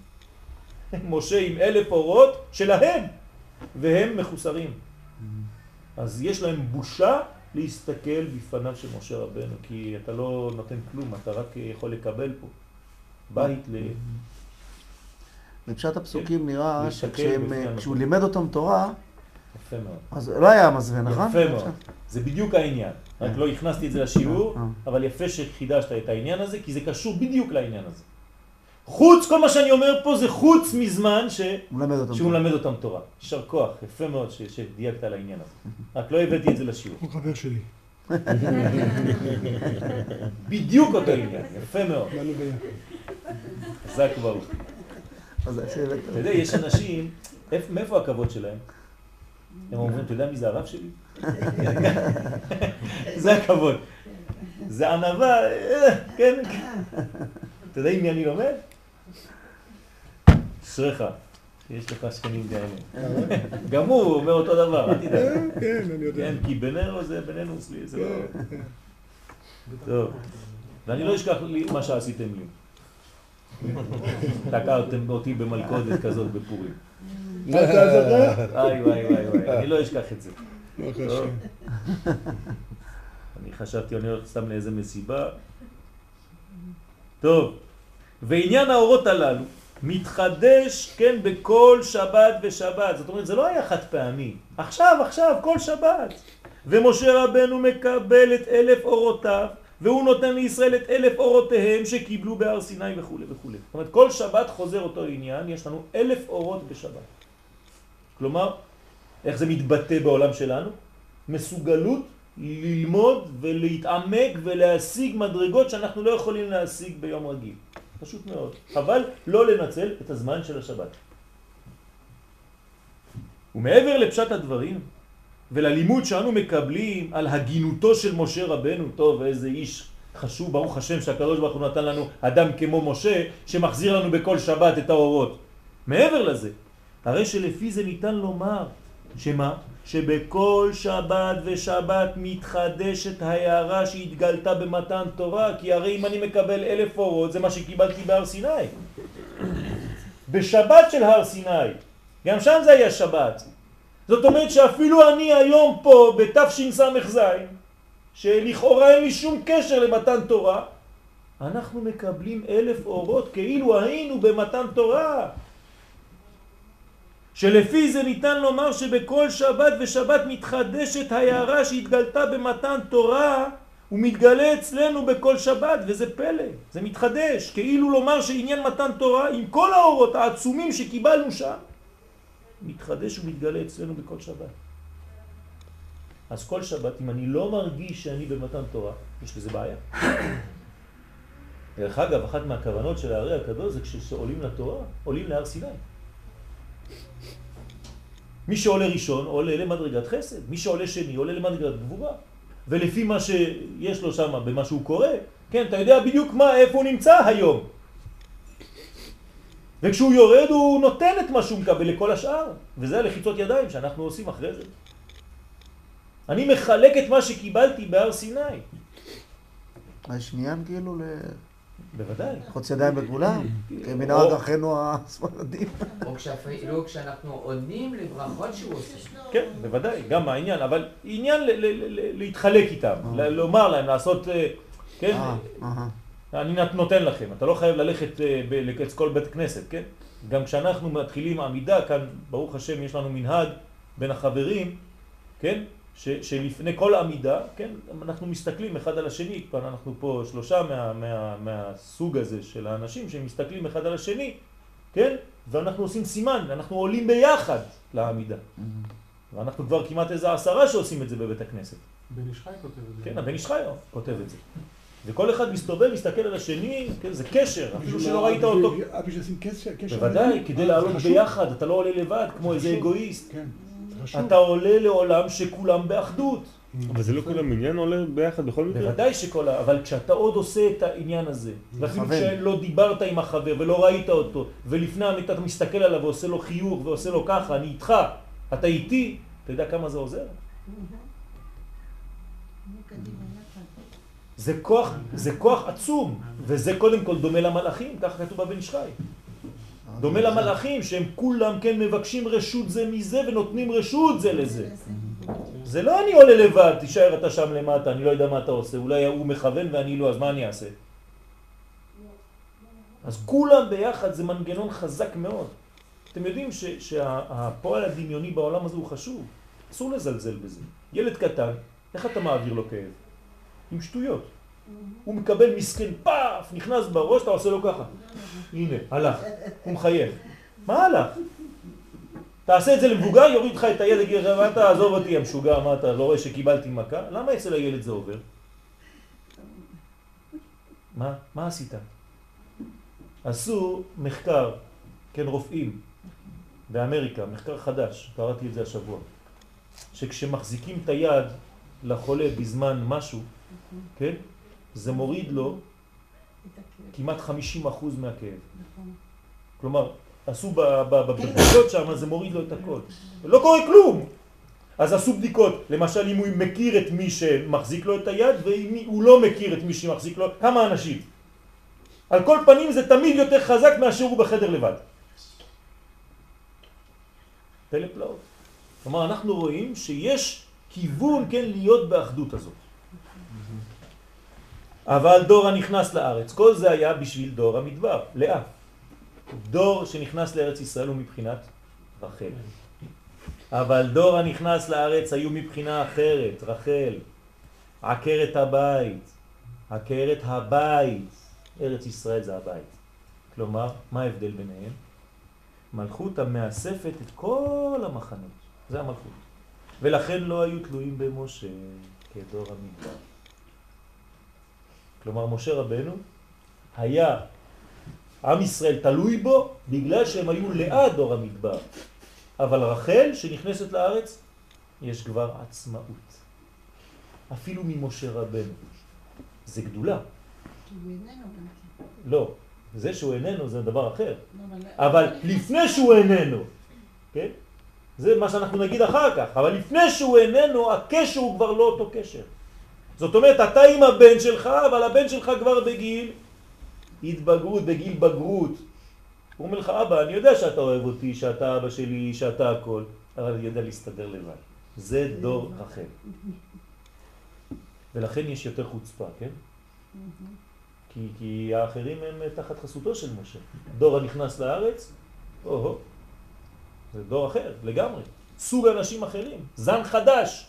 משה עם אלף אורות שלהם, והם מחוסרים. אז יש להם בושה להסתכל בפניו של משה רבנו, כי אתה לא נותן כלום, אתה רק יכול לקבל פה. בית ל... בפשט הפסוקים נראה להסתכל שכשהם, בפני אה, המקום. כשהוא לימד אותם תורה, יפה מאוד. אז לא היה מזווה, נכון? יפה מאוד. זה בדיוק העניין. רק. לא הכנסתי את זה לשיעור, אה. אבל יפה שחידשת את העניין הזה, כי זה קשור בדיוק לעניין הזה. חוץ, כל מה שאני אומר פה זה חוץ מזמן ש... שהוא תורה. מלמד אותם תורה. יישר כוח, יפה מאוד ש- שדייקת על העניין הזה. רק לא הבאתי את זה לשיעור. הוא חבר שלי. בדיוק אותו עניין, יפה מאוד. ביחד. חזק ברוך. אתה יודע, יש אנשים, איפ- מאיפה הכבוד שלהם? הם אומרים, אתה יודע מי זה הרב שלי? זה הכבוד. זה ענווה, אה, כן. אתה יודע עם מי אני לומד? אשריך, יש לך שכנים כאלה. גם הוא אומר אותו דבר, אל תדאג. כן, אני יודע. כן, כי בינינו זה בינינו אצלי, זה לא... כן, כן. טוב. ואני לא אשכח לי מה שעשיתם לי. תקעתם אותי במלכודת כזאת בפורים. מה אתה זוכר? איי וואי וואי וואי, אני לא אשכח את זה. טוב. השם. אני חשבתי, אני הולך סתם לאיזה מסיבה. טוב, ועניין האורות הללו מתחדש, כן, בכל שבת ושבת. זאת אומרת, זה לא היה חד פעמי. עכשיו, עכשיו, כל שבת. ומשה רבנו מקבל את אלף אורותיו, והוא נותן לישראל את אלף אורותיהם שקיבלו בהר סיני וכו' וכו'. זאת אומרת, כל שבת חוזר אותו עניין, יש לנו אלף אורות בשבת. כלומר, איך זה מתבטא בעולם שלנו? מסוגלות ללמוד ולהתעמק ולהשיג מדרגות שאנחנו לא יכולים להשיג ביום רגיל. פשוט מאוד. אבל לא לנצל את הזמן של השבת. ומעבר לפשט הדברים וללימוד שאנו מקבלים על הגינותו של משה רבנו, טוב, איזה איש חשוב, ברוך השם שהקדוש ברוך הוא נתן לנו אדם כמו משה שמחזיר לנו בכל שבת את האורות. מעבר לזה, הרי שלפי זה ניתן לומר שמה? שבכל שבת ושבת מתחדשת ההערה שהתגלתה במתן תורה, כי הרי אם אני מקבל אלף אורות זה מה שקיבלתי בהר סיני. בשבת של הר סיני, גם שם זה היה שבת. זאת אומרת שאפילו אני היום פה בתשס"ז, שלכאורה אין לי שום קשר למתן תורה, אנחנו מקבלים אלף אורות כאילו היינו במתן תורה. שלפי זה ניתן לומר שבכל שבת ושבת מתחדשת ההערה שהתגלתה במתן תורה ומתגלה אצלנו בכל שבת, וזה פלא, זה מתחדש, כאילו לומר שעניין מתן תורה עם כל האורות העצומים שקיבלנו שם, מתחדש ומתגלה אצלנו בכל שבת. אז כל שבת, אם אני לא מרגיש שאני במתן תורה, יש לזה בעיה. דרך אגב, אחת מהכוונות של הארי הקדוש זה כשעולים לתורה, עולים להר סיני. מי שעולה ראשון עולה למדרגת חסד, מי שעולה שני עולה למדרגת גבורה. ולפי מה שיש לו שם, במה שהוא קורא, כן, אתה יודע בדיוק מה, איפה הוא נמצא היום. וכשהוא יורד הוא נותן את מה שהוא מקבל לכל השאר, וזה הלחיצות ידיים שאנחנו עושים אחרי זה. אני מחלק את מה שקיבלתי בהר סיני. יש עניין כאילו בוודאי. לחוץ ידיים? או- כמנהג אחינו הספרדים. או כשאפילו כשאנחנו עונים לברכות שהוא עושה. כן, בוודאי, גם העניין, אבל עניין ל- ל- ל- להתחלק איתם, ל- לומר להם, לעשות, אה, כן, אה. אני נותן לכם, אתה לא חייב ללכת אה, ב- לאצכל בית כנסת, כן? גם כשאנחנו מתחילים עמידה, כאן ברוך השם יש לנו מנהג בין החברים, כן? ש, שלפני כל עמידה, כן? אנחנו מסתכלים אחד על השני, כאן אנחנו פה שלושה מה, מה, מהסוג הזה של האנשים שמסתכלים אחד על השני, כן? ואנחנו עושים סימן, אנחנו עולים ביחד לעמידה. ואנחנו כבר כמעט איזה עשרה שעושים את זה בבית הכנסת. בן איש חי כותב את זה. כן, הבן איש חי כותב את זה. וכל אחד מסתובב, מסתכל על השני, כן, זה קשר, אפילו שלא ראית אותו. בשביל לשים קשר, קשר. בוודאי. כדי אה, לעלות. ביחד, אתה לא עולה לבד כמו איזה. אגואיסט. חשוב. אתה עולה לעולם שכולם באחדות. אבל זה לא כל המניין עולה ביחד בכל מקרה? בוודאי שכל ה... אבל כשאתה עוד עושה את העניין הזה, ואפילו. כשלא דיברת עם החבר ולא ראית אותו, ולפני המיטה אתה מסתכל עליו ועושה לו חיוך ועושה לו ככה, אני איתך, אתה איתי, אתה יודע כמה זה עוזר? זה כוח, זה כוח עצום, וזה קודם כל דומה למלאכים, ככה כתוב בבן איש חי. דומה למלאכים שהם כולם כן מבקשים רשות זה מזה ונותנים רשות זה לזה. זה לא אני עולה לבד, תישאר אתה שם למטה, אני לא יודע מה אתה עושה, אולי הוא מכוון ואני לא, אז מה אני אעשה? אז כולם ביחד זה מנגנון חזק מאוד. אתם יודעים ש, שהפועל הדמיוני בעולם הזה הוא חשוב. אסור לזלזל בזה. ילד קטן, איך אתה מעביר לו כאב? עם שטויות. הוא מקבל מסכן פאף, נכנס בראש, אתה עושה לו ככה. הנה, הלך. הוא מחייך. מה הלך? תעשה את זה למבוגר, יוריד לך את הילד, יגיד לך, מה אתה, עזוב אותי המשוגע, מה אתה לא רואה שקיבלתי מכה? למה אצל הילד זה עובר? מה? מה עשית? עשו מחקר, כן, רופאים, באמריקה, מחקר חדש, קראתי את זה השבוע, שכשמחזיקים את היד לחולה בזמן משהו, כן, זה מוריד לו כמעט 50% מהכאב. כלומר, עשו בבדיקות שם, זה מוריד לו את הכל. לא קורה כלום. אז עשו בדיקות, למשל אם הוא מכיר את מי שמחזיק לו את היד, ואם הוא לא מכיר את מי שמחזיק לו, כמה אנשים. על כל פנים זה תמיד יותר חזק מאשר הוא בחדר לבד. פלא פלאות. כלומר, אנחנו רואים שיש כיוון, כן, להיות באחדות הזאת. אבל דור הנכנס לארץ, כל זה היה בשביל דור המדבר, לאה. דור שנכנס לארץ ישראל הוא מבחינת רחל. אבל דור הנכנס לארץ היו מבחינה אחרת, רחל. עקרת הבית, עקרת הבית. ארץ ישראל זה הבית. כלומר, מה ההבדל ביניהם? מלכות המאספת את כל המחנות. זה המלכות. ולכן לא היו תלויים במשה כדור המדבר. כלומר, משה רבנו היה, עם ישראל תלוי בו בגלל שהם היו ליד דור המדבר. אבל רחל, שנכנסת לארץ, יש כבר עצמאות. אפילו ממשה רבנו. זה גדולה. לא, זה שהוא איננו זה דבר אחר. אבל לפני שהוא איננו, כן? זה מה שאנחנו נגיד אחר כך, אבל לפני שהוא איננו, הקשר הוא כבר לא אותו קשר. זאת אומרת, אתה עם הבן שלך, אבל הבן שלך כבר בגיל התבגרות, בגיל בגרות. הוא אומר לך, אבא, אני יודע שאתה אוהב אותי, שאתה אבא שלי, שאתה הכל, אבל אני יודע להסתדר לבד. זה דור רחל. ולכן יש יותר חוצפה, כן? כי, כי האחרים הם תחת חסותו של משה. דור הנכנס לארץ, או-הו, זה דור אחר לגמרי. סוג אנשים אחרים, זן חדש.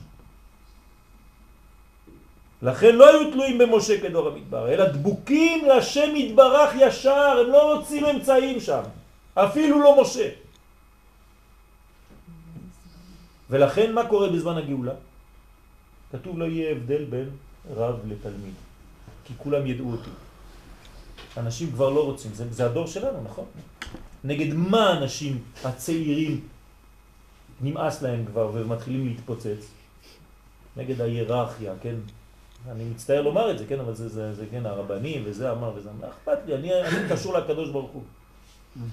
לכן לא היו תלויים במשה כדור המדבר, אלא דבוקים לשם יתברך ישר, הם לא רוצים אמצעים שם, אפילו לא משה. ולכן מה קורה בזמן הגאולה? כתוב לא יהיה הבדל בין רב לתלמיד, כי כולם ידעו אותי. אנשים כבר לא רוצים, זה, זה הדור שלנו, נכון? נגד מה אנשים הצעירים נמאס להם כבר ומתחילים להתפוצץ? נגד ההיררכיה, כן? אני מצטער לומר את זה, כן, אבל זה, זה, זה כן, הרבנים וזה אמר וזה אמר, אכפת לי, אני, אני קשור לקדוש ברוך הוא.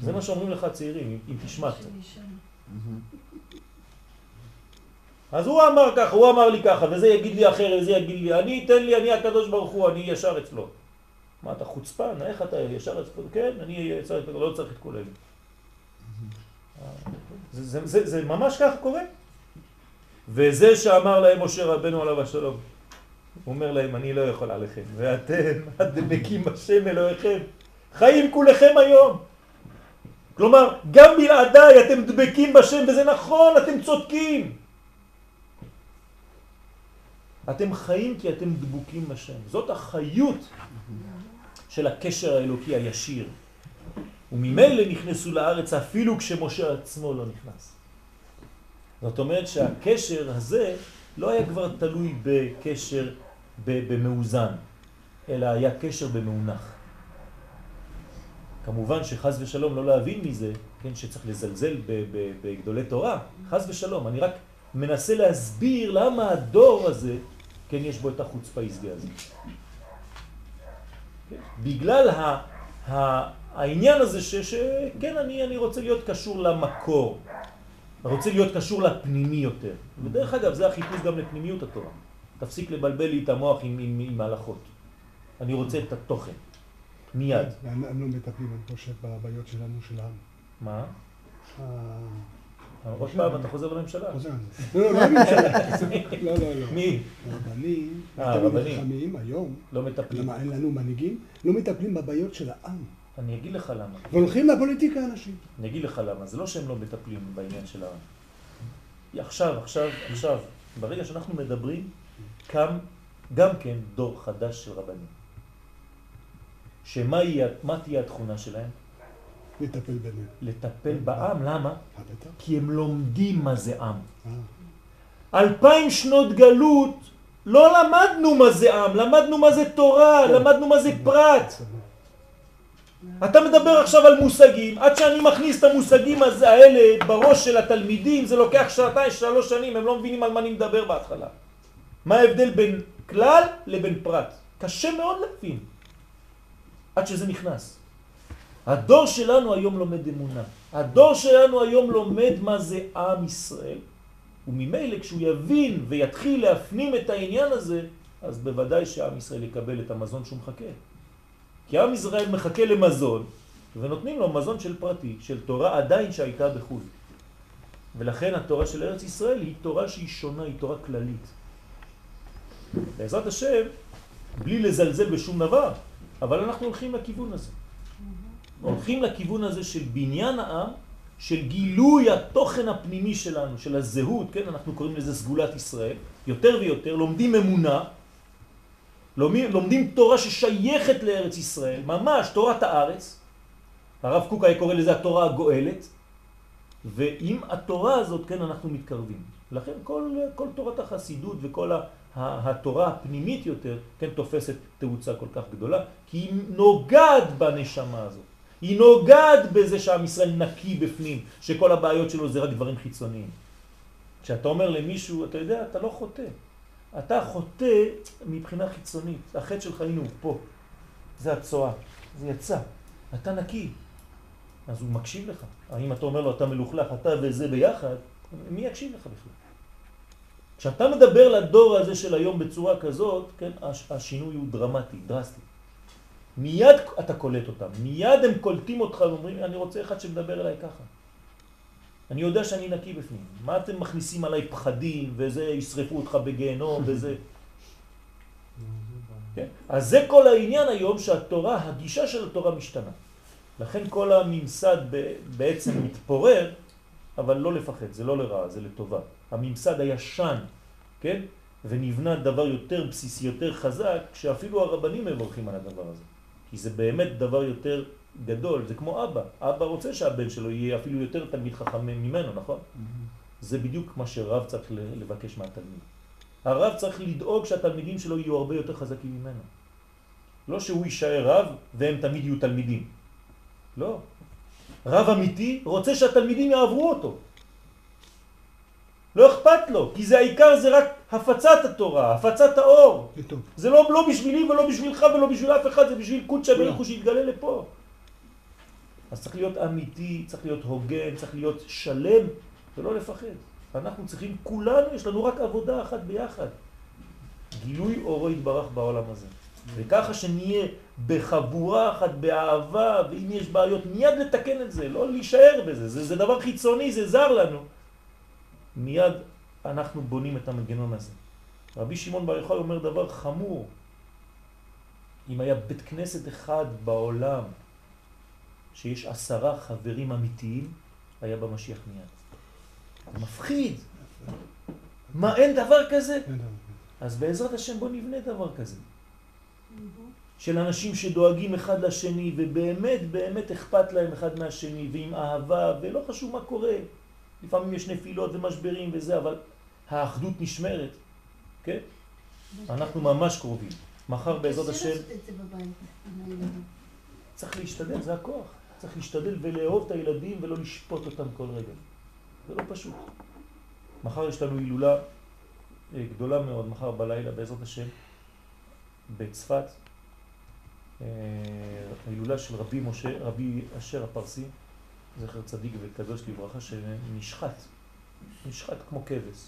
זה מה שאומרים לך צעירים, אם תשמע קצת. אז הוא אמר ככה, הוא אמר לי ככה, וזה יגיד לי אחר, וזה יגיד לי, אני אתן לי, אני הקדוש ברוך הוא, אני ישר אצלו. מה, אתה חוצפן? איך אתה ישר אצלו? כן, אני צריך, לא צריך את כל אלה. זה, זה, זה, זה ממש ככה קורה. וזה שאמר להם משה רבנו עליו השלום. הוא אומר להם, אני לא יכול עליכם, ואתם הדבקים בשם אלוהיכם, חיים כולכם היום. כלומר, גם בלעדיי אתם דבקים בשם, וזה נכון, אתם צודקים. אתם חיים כי אתם דבוקים בשם. זאת החיות של הקשר האלוקי הישיר. וממילא נכנסו לארץ אפילו כשמשה עצמו לא נכנס. זאת אומרת שהקשר הזה לא היה כבר תלוי בקשר במאוזן, אלא היה קשר במאונח. כמובן שחז ושלום לא להבין מזה, כן, שצריך לזלזל בגדולי תורה, חז ושלום, אני רק מנסה להסביר למה הדור הזה, כן, יש בו את החוץ העסקי הזה. כן? בגלל ה, ה, העניין הזה שכן, אני, אני רוצה להיות קשור למקור, רוצה להיות קשור לפנימי יותר. ודרך אגב, זה החיפוש גם לפנימיות התורה. תפסיק לבלבל לי את המוח עם, עם, עם הלכות. אני רוצה את התוכן, מיד. הם לא מטפלים, אני חושב, בבעיות שלנו, של העם. מה? עוד פעם, אתה חוזר לממשלה. חוזר. לא, לא, לא הממשלה. לא, לא, לא. מי? הרבנים, אה, הרבנים. חכמים היום, לא מטפלים. למה אין לנו מנהיגים, לא מטפלים בבעיות של העם. אני אגיד לך למה. והולכים לפוליטיקה אנשים. אני אגיד לך למה. זה לא שהם לא מטפלים בעניין של ה... עכשיו, עכשיו, עכשיו, ברגע שאנחנו מדברים, קם גם כן דור חדש של רבנים. שמה יהיה, מה תהיה התכונה שלהם? לטפל ביניהם. לטפל בעם. למה? כי הם לומדים מה זה עם. אה, אלפיים שנות גלות לא למדנו מה זה עם, למדנו מה זה תורה, למדנו מה זה פרט. אתה מדבר עכשיו על מושגים, עד שאני מכניס את המושגים האלה בראש של התלמידים, זה לוקח שעתיים, שלוש שנים, הם לא מבינים על מה אני מדבר בהתחלה. מה ההבדל בין כלל לבין פרט? קשה מאוד להבין, עד שזה נכנס. הדור שלנו היום לומד אמונה. הדור שלנו היום לומד מה זה עם ישראל, וממילא כשהוא יבין ויתחיל להפנים את העניין הזה, אז בוודאי שעם ישראל יקבל את המזון שהוא מחכה. כי עם ישראל מחכה למזון, ונותנים לו מזון של פרטי, של תורה עדיין שהייתה בחו"ל. ולכן התורה של ארץ ישראל היא תורה שהיא שונה, היא תורה כללית. בעזרת השם, בלי לזלזל בשום דבר, אבל אנחנו הולכים לכיוון הזה. הולכים לכיוון הזה של בניין העם, של גילוי התוכן הפנימי שלנו, של הזהות, כן, אנחנו קוראים לזה סגולת ישראל, יותר ויותר, לומדים אמונה, לומדים, לומדים תורה ששייכת לארץ ישראל, ממש תורת הארץ, הרב קוק היה קורא לזה התורה הגואלת, ועם התורה הזאת, כן, אנחנו מתקרבים. לכן כל, כל תורת החסידות וכל ה- התורה הפנימית יותר, כן, תופסת תאוצה כל כך גדולה, כי היא נוגעת בנשמה הזאת. היא נוגעת בזה שעם ישראל נקי בפנים, שכל הבעיות שלו זה רק דברים חיצוניים. כשאתה אומר למישהו, אתה יודע, אתה לא חוטא. אתה חוטא מבחינה חיצונית. החטא שלך, הנה הוא פה. זה הצועה. זה יצא. אתה נקי. אז הוא מקשיב לך. האם אתה אומר לו, אתה מלוכלך, אתה וזה ביחד, מי יקשיב לך בכלל? כשאתה מדבר לדור הזה של היום בצורה כזאת, כן, הש- השינוי הוא דרמטי, דרסטי. מיד אתה קולט אותם, מיד הם קולטים אותך ואומרים, אני רוצה אחד שמדבר אליי ככה. אני יודע שאני נקי בפנים. מה אתם מכניסים עליי פחדים, וזה ישרפו אותך בגיהנום, וזה... כן? אז זה כל העניין היום שהתורה, הגישה של התורה משתנה. לכן כל הממסד בעצם מתפורר, אבל לא לפחד, זה לא לרעה, זה לטובה. הממסד הישן, כן? ונבנה דבר יותר בסיסי, יותר חזק, שאפילו הרבנים מברכים על הדבר הזה. כי זה באמת דבר יותר גדול, זה כמו אבא. אבא רוצה שהבן שלו יהיה אפילו יותר תלמיד חכם ממנו, נכון? זה בדיוק מה שרב צריך לבקש מהתלמיד. הרב צריך לדאוג שהתלמידים שלו יהיו הרבה יותר חזקים ממנו. לא שהוא יישאר רב והם תמיד יהיו תלמידים. לא. רב אמיתי רוצה שהתלמידים יעברו אותו. לא אכפת לו, כי זה העיקר זה רק הפצת התורה, הפצת האור. זה לא, לא בשבילי ולא בשבילך ולא בשביל אף אחד, זה בשביל. בריך הוא שיתגלה לפה. אז צריך להיות אמיתי, צריך להיות הוגן, צריך להיות שלם, ולא לפחד. אנחנו צריכים, כולנו, יש לנו רק עבודה אחת ביחד. גילוי אורו יתברך בעולם הזה. וככה שנהיה בחבורה אחת, באהבה, ואם יש בעיות, מיד לתקן את זה, לא להישאר בזה. זה, זה דבר חיצוני, זה זר לנו. מיד אנחנו בונים את המנגנון הזה. רבי שמעון בר יוחאי אומר דבר חמור. אם היה בית כנסת אחד בעולם שיש עשרה חברים אמיתיים, היה במשיח מיד. מפחיד. מה, אין דבר כזה? אז בעזרת השם בוא נבנה דבר כזה. של אנשים שדואגים אחד לשני, ובאמת באמת אכפת להם אחד מהשני, ועם אהבה, ולא חשוב מה קורה. לפעמים יש נפילות ומשברים וזה, אבל האחדות נשמרת, כן? אנחנו ממש קרובים. מחר בעזרת השם. צריך להשתדל, זה הכוח. צריך להשתדל ולאהוב את הילדים ולא לשפוט אותם כל רגע. זה לא פשוט. מחר יש לנו הילולה אה, גדולה מאוד, מחר בלילה בעזרת השם, בצפת, אה, הילולה של רבי משה, רבי אשר הפרסי, זכר צדיק וקדוש לברכה, שנשחט, נשחט כמו כבש,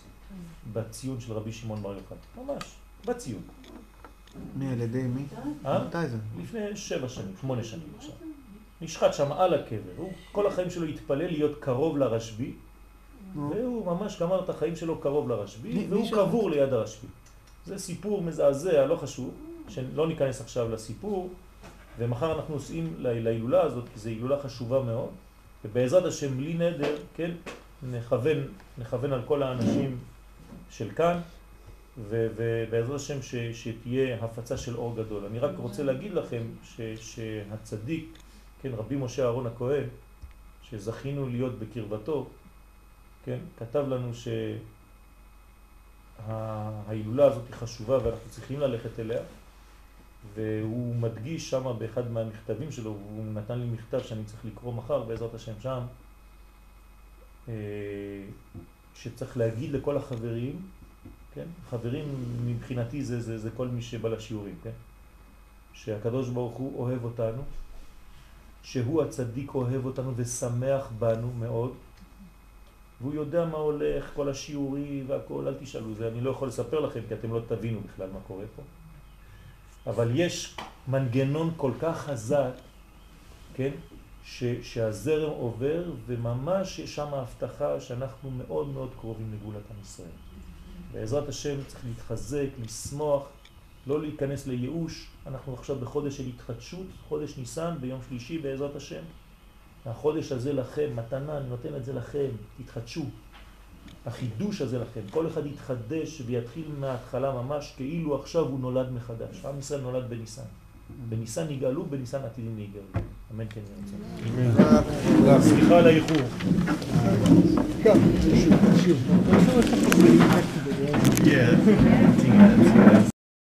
בציון של רבי שמעון בר יוחאי, ממש, בציון. מי על ידי מי? אה? מתי זה? לפני שבע שנים, שמונה שנים עכשיו. נשחט שם על הקבר. הוא כל החיים שלו התפלל להיות קרוב לרשב"י. והוא ממש גמר את החיים שלו קרוב לרשב"י, והוא? קבור ליד הרשב"י. זה סיפור מזעזע, לא חשוב, שלא ניכנס עכשיו לסיפור, ומחר אנחנו לה- להילולה הזאת, כי זו הילולה חשובה מאוד, ובעזרת השם, בלי נדר, כן, נכוון, נכוון על כל האנשים של כאן, ו- ובעזרת השם ש- שתהיה הפצה של אור גדול. אני רק רוצה להגיד לכם ש- שהצדיק, כן, רבי משה אהרון הכהן, שזכינו להיות בקרבתו, כן, כתב לנו שההילולה הזאת היא חשובה ואנחנו צריכים ללכת אליה, והוא מדגיש שם באחד מהמכתבים שלו, הוא נתן לי מכתב שאני צריך לקרוא מחר בעזרת השם שם, אה, שצריך להגיד לכל החברים, כן? חברים מבחינתי זה, זה, זה כל מי שבא לשיעורים, כן? שהקדוש ברוך הוא אוהב אותנו, שהוא הצדיק אוהב אותנו ושמח בנו מאוד, והוא יודע מה הולך, כל השיעורים והכל, אל תשאלו, זה אני לא יכול לספר לכם כי אתם לא תבינו בכלל מה קורה פה. אבל יש מנגנון כל כך חזק, כן, ש, שהזרם עובר וממש יש שם הבטחה שאנחנו מאוד מאוד קרובים לגאולת עם ישראל. בעזרת השם צריך להתחזק, לשמוח, לא להיכנס לייאוש. אנחנו עכשיו בחודש של התחדשות, חודש ניסן, ביום שלישי בעזרת השם. החודש הזה לכם, מתנה, אני נותן את זה לכם, תתחדשו. החידוש הזה לכם, כל אחד יתחדש ויתחיל מההתחלה ממש כאילו עכשיו הוא נולד מחדש. עם ישראל נולד בניסן. בניסן יגאלו, בניסן עתידים להיגאלו. אמן כן יהיה רצון. סליחה על האיחור. שוב. Yeah.